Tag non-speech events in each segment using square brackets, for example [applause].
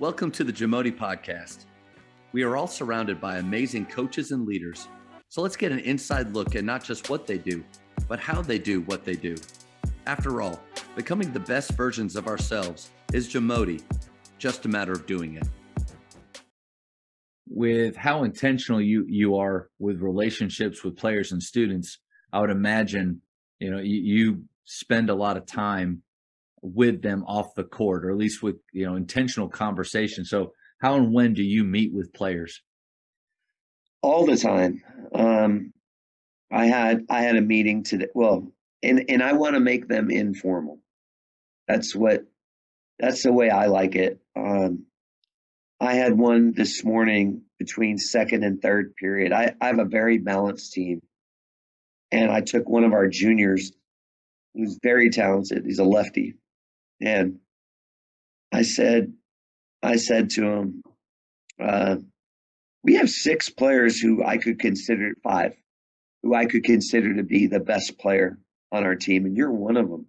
Welcome to the Jamodi Podcast. We are all surrounded by amazing coaches and leaders. So let's get an inside look at not just what they do, but how they do what they do. After all, becoming the best versions of ourselves is Jamodi, just a matter of doing it. With how intentional you you are with relationships with players and students, I would imagine you know you, you spend a lot of time with them off the court, or at least with you know intentional conversation. So, how and when do you meet with players? All the time. Um, I had I had a meeting today. Well, and and I want to make them informal. That's what that's the way I like it. Um, I had one this morning between second and third period. I, I have a very balanced team. And I took one of our juniors who's very talented. He's a lefty. And I said, I said to him, uh, we have six players who I could consider five, who I could consider to be the best player on our team, and you're one of them.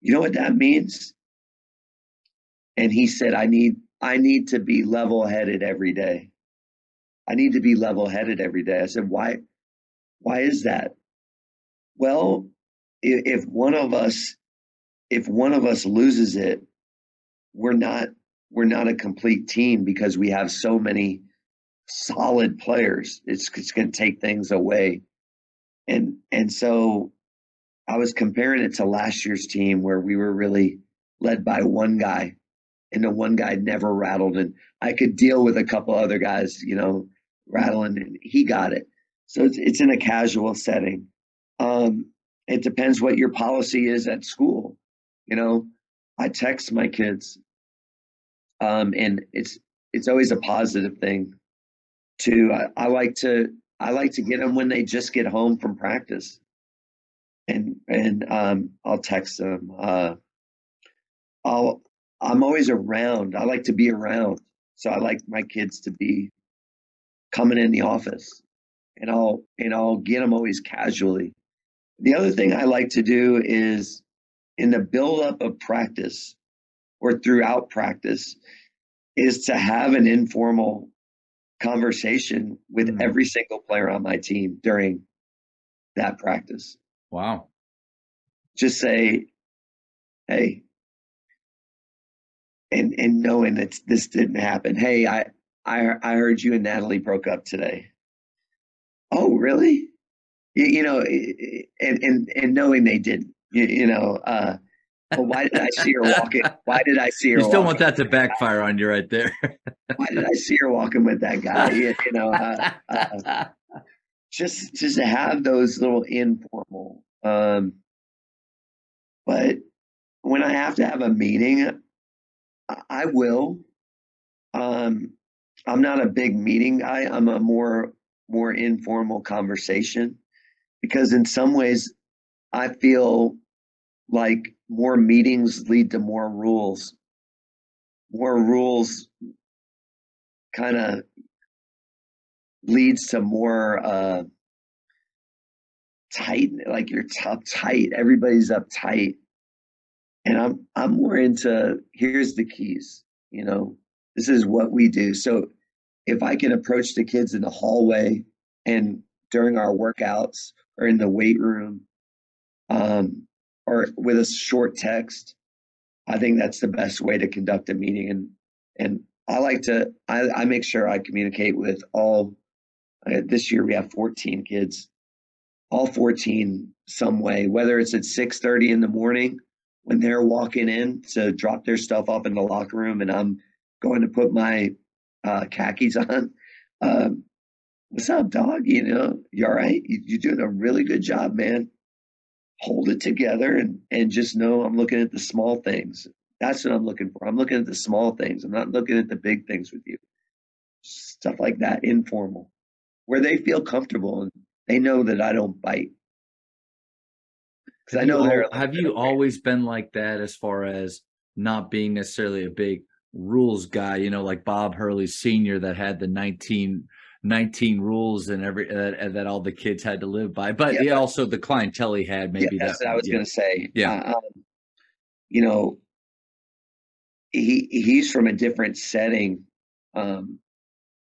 You know what that means? And he said, I need I need to be level headed every day. I need to be level headed every day. I said, why why is that? Well, if one of us if one of us loses it, we're not we're not a complete team because we have so many solid players. It's it's going to take things away, and and so I was comparing it to last year's team where we were really led by one guy, and the one guy never rattled, and I could deal with a couple other guys, you know, rattling, and he got it. So it's it's in a casual setting. Um, it depends what your policy is at school. You know, I text my kids, um, and it's it's always a positive thing. To I, I like to I like to get them when they just get home from practice, and and um, I'll text them. Uh, I'll I'm always around. I like to be around, so I like my kids to be coming in the office, and I'll and I'll get them always casually. The other thing I like to do is in the buildup of practice or throughout practice is to have an informal conversation with mm-hmm. every single player on my team during that practice. Wow. Just say, hey, and and knowing that this didn't happen. Hey, I I I heard you and Natalie broke up today. Oh, really? You, you know, and and and knowing they didn't you, you know, uh, well, why did I see her walking? Why did I see [laughs] her? You still want that to backfire on you right there. [laughs] why did I see her walking with that guy? You, you know, uh, uh, [laughs] just just to have those little informal. Um, but when I have to have a meeting, I, I will. Um, I'm not a big meeting guy. I'm a more more informal conversation because in some ways I feel like more meetings lead to more rules. More rules kind of leads to more uh, tight, like you're uptight. Everybody's uptight, and I'm I'm more into here's the keys. You know, this is what we do. So if I can approach the kids in the hallway and during our workouts or in the weight room um, or with a short text. I think that's the best way to conduct a meeting. And and I like to I, I make sure I communicate with all. Uh, this year we have 14 kids, all 14 some way. Whether it's at 6:30 in the morning when they're walking in to drop their stuff off in the locker room, and I'm going to put my uh, khakis on. Um, What's up, dog? You know, you all right? You, you're doing a really good job, man hold it together and and just know I'm looking at the small things. That's what I'm looking for. I'm looking at the small things. I'm not looking at the big things with you. Stuff like that, informal, where they feel comfortable and they know that I don't bite. Because I know they're. Have you always been like that as far as not being necessarily a big rules guy? You know, like Bob Hurley Senior that had the 19 19 rules and every uh, that all the kids had to live by but yeah, also the clientele he had maybe yeah, that's that, what i was yeah. going to say yeah uh, um, you know he he's from a different setting, um,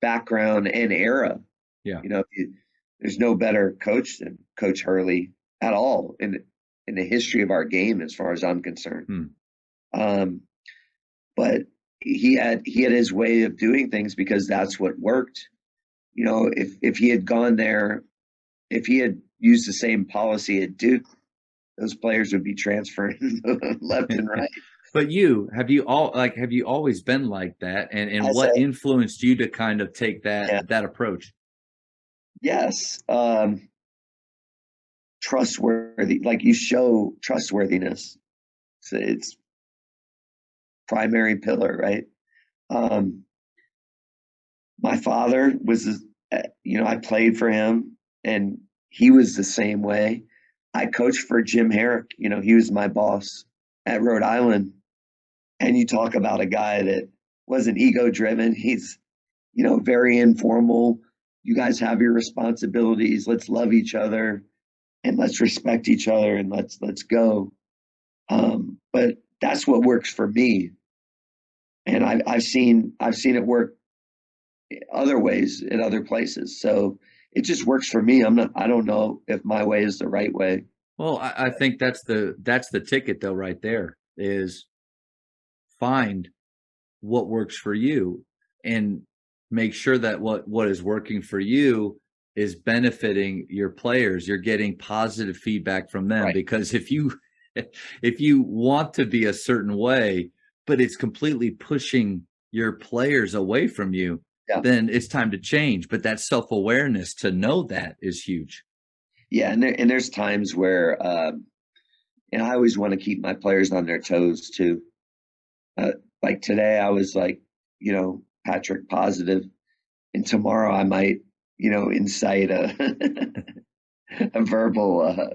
background and era. Yeah. You know, you, there's no better coach than Coach Hurley at all in in the history of our game, as far as I'm concerned. Hmm. Um, but he had he had his way of doing things because that's what worked. You know, if if he had gone there, if he had used the same policy at Duke, those players would be transferring [laughs] left and right. [laughs] But you have you all like have you always been like that, and and what influenced you to kind of take that Yeah. that approach? Yes. Um, trustworthy, like you show trustworthiness. So it's primary pillar, right? Um, my father was, you know, I played for him and he was the same way. I coached for Jim Harrick, you know, he was my boss at Rhode Island. And you talk about a guy that wasn't ego driven. He's, you know, very informal you guys have your responsibilities let's love each other and let's respect each other and let's let's go um, but that's what works for me and I've i've seen i've seen it work other ways in other places so it just works for me i'm not i don't know if my way is the right way Well, I, I think that's the that's the ticket though, right there is find what works for you and make sure that what what is working for you is benefiting your players. You're getting positive feedback from them Right. because if you [laughs] if you want to be a certain way, but it's completely pushing your players away from you, Yeah. then it's time to change. But that self awareness to know that is huge. yeah and, there, and there's times where um, and i always want to keep my players on their toes too uh, like today i was like you know patrick positive and tomorrow i might you know incite a [laughs] a verbal uh,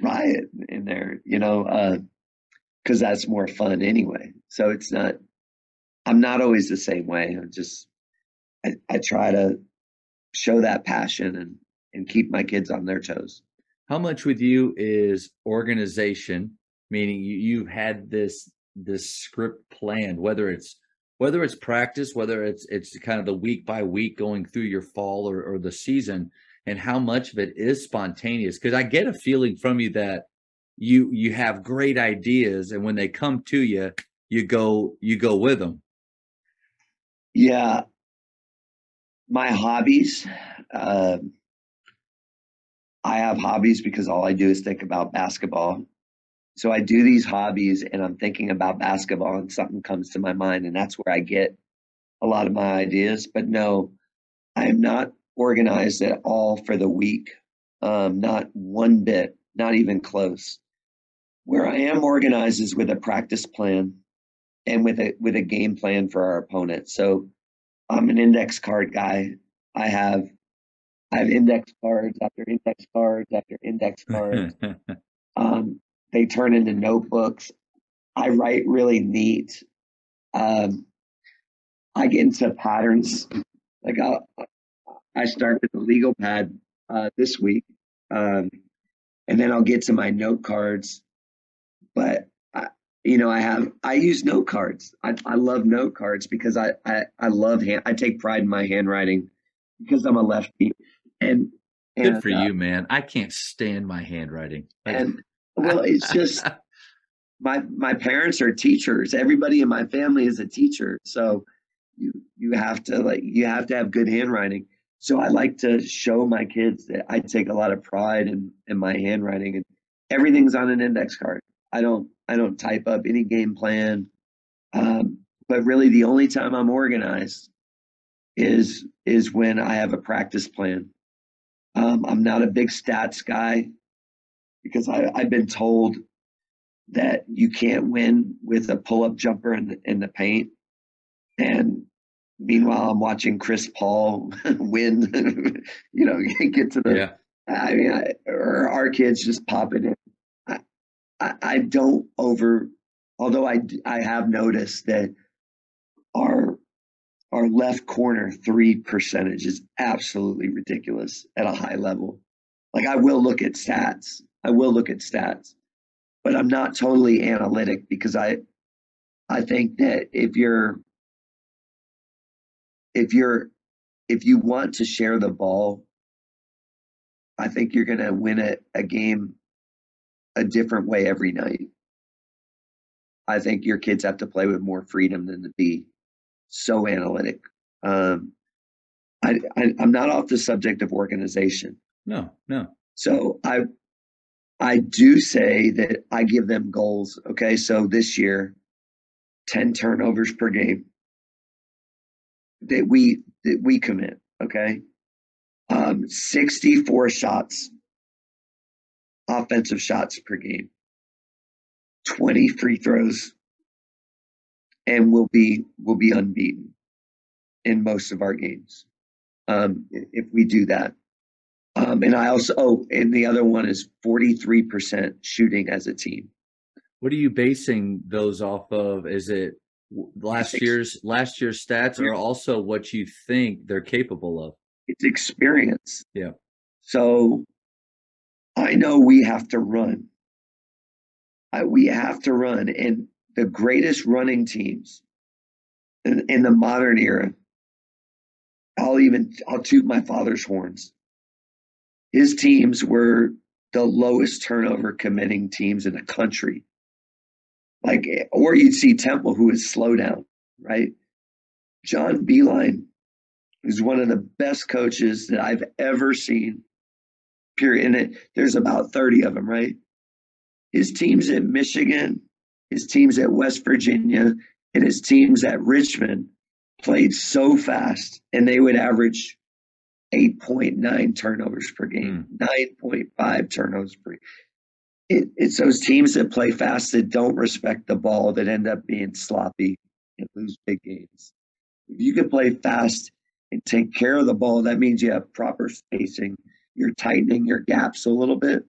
riot in there you know because that's more fun anyway so it's not i'm not always the same way i'm just i, I try to show that passion and and keep my kids on their toes. How much with you is organization meaning you, you've had this this script planned whether it's whether it's practice whether it's it's kind of the week by week going through your fall or, or the season and how much of it is spontaneous? Because i get a feeling from you that you you have great ideas and when they come to you you go you go with them. Yeah, my hobbies. Um, I have hobbies because all I do is think about basketball. So I do these hobbies and I'm thinking about basketball and something comes to my mind and that's where I get a lot of my ideas. But no, I am not organized at all for the week. Um, not one bit, not even close. Where I am organized is with a practice plan and with a with a game plan for our opponent. So I'm an index card guy. I have I have index cards after index cards after index [laughs] cards. um, they turn into notebooks. I write really neat. Um, I get into patterns. Like I, I start with the legal pad uh, this week, um, and then I'll get to my note cards. But you know, I have I use note cards. I, I love note cards because I, I I love hand. I take pride in my handwriting because I'm a lefty. And good for uh, you man i can't stand my handwriting and well, it's just [laughs] my my parents are teachers. Everybody in my family is a teacher, so you you have to like you have to have good handwriting. So I like to show my kids that I take a lot of pride in in my handwriting, and everything's on an index card. I don't I don't type up any game plan, um, but really the only time I'm organized is is when I have a practice plan. Um, I'm not a big stats guy because I, I've been told that you can't win with a pull-up jumper in the, in the paint. And meanwhile, I'm watching Chris Paul [laughs] win. [laughs] you know, [laughs] get to the. yeah I mean, I, or our kids just pop it in. I, I, don't over. Although I, I have noticed that our our left corner three percentage is absolutely ridiculous at a high level. Like I will look at stats. I will look at stats, but I'm not totally analytic because I I think that if you're if you're if you want to share the ball, I think you're going to win a, a game a different way every night. I think your kids have to play with more freedom than to be so analytic. Um, I, I I'm not off the subject of organization. No, no. So I I do say that I give them goals. Okay, so this year, ten turnovers per game that we that we commit. Okay, um, sixty four shots, offensive shots per game, twenty free throws, and we'll be we'll be unbeaten in most of our games um, if we do that. Um, and I also, oh, and the other one is 43% shooting as a team. What are you basing those off of? Is it last year's last year's stats or also what you think they're capable of? It's experience. Yeah. So I know we have to run. I, we have to run. And the greatest running teams in, in the modern era, I'll even I'll toot my father's horns his teams were the lowest turnover committing teams in the country. Like, or you'd see Temple, who is slow down, right? John Beilein is one of the best coaches that I've ever seen. Period. And it, there's about 30 of them, right? His teams at Michigan, his teams at West Virginia, and his teams at Richmond played so fast, and they would average 8.9 turnovers per game, mm. 9.5 turnovers per game. It, it's those teams that play fast that don't respect the ball that end up being sloppy and lose big games. If you can play fast and take care of the ball, that means you have proper spacing. You're tightening your gaps a little bit.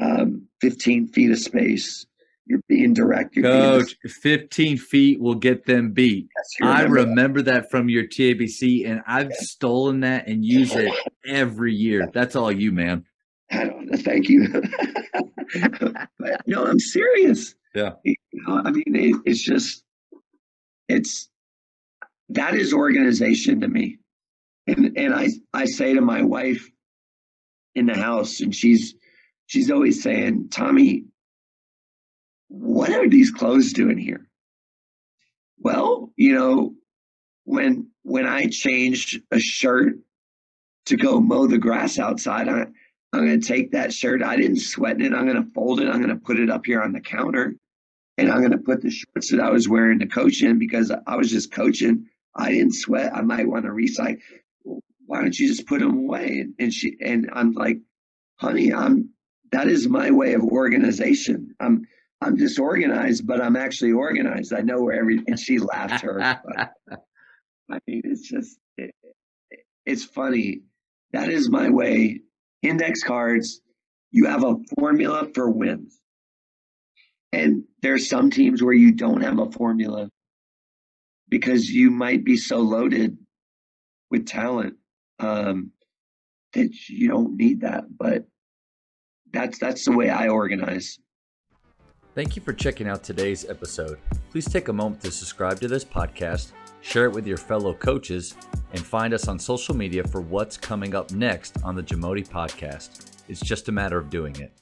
Um, 15 feet of space, you're being direct. You're Coach, being 15 feet will get them beat. Yes, remember I remember that. that. from your TABC, and I've yes. stolen that and use it every year. That's all you, man. I don't know. Thank you. [laughs] but, no, I'm serious. Yeah. You know, I mean, it, it's just, it's, that is organization to me. And, and I, I say to my wife in the house, and she's, she's always saying, Tommy, what are these clothes doing here? Well, you know, when when I changed a shirt to go mow the grass outside, I, I'm going to take that shirt. I didn't sweat it. I'm going to fold it. I'm going to put it up here on the counter. And I'm going to put the shorts that I was wearing to coach in because I was just coaching. I didn't sweat. I might want to recycle. Why don't you just put them away? And she and I'm like, honey, I'm that is my way of organization. I'm I'm disorganized, but I'm actually organized. I know where every and she laughed her. [laughs] I mean, it's just it, it's funny. That is my way. Index cards. You have a formula for wins, and there's some teams where you don't have a formula because you might be so loaded with talent um, that you don't need that. But that's that's the way I organize. Thank you for checking out today's episode. Please take a moment to subscribe to this podcast, share it with your fellow coaches, and find us on social media for what's coming up next on the Jamodi podcast. It's just a matter of doing it.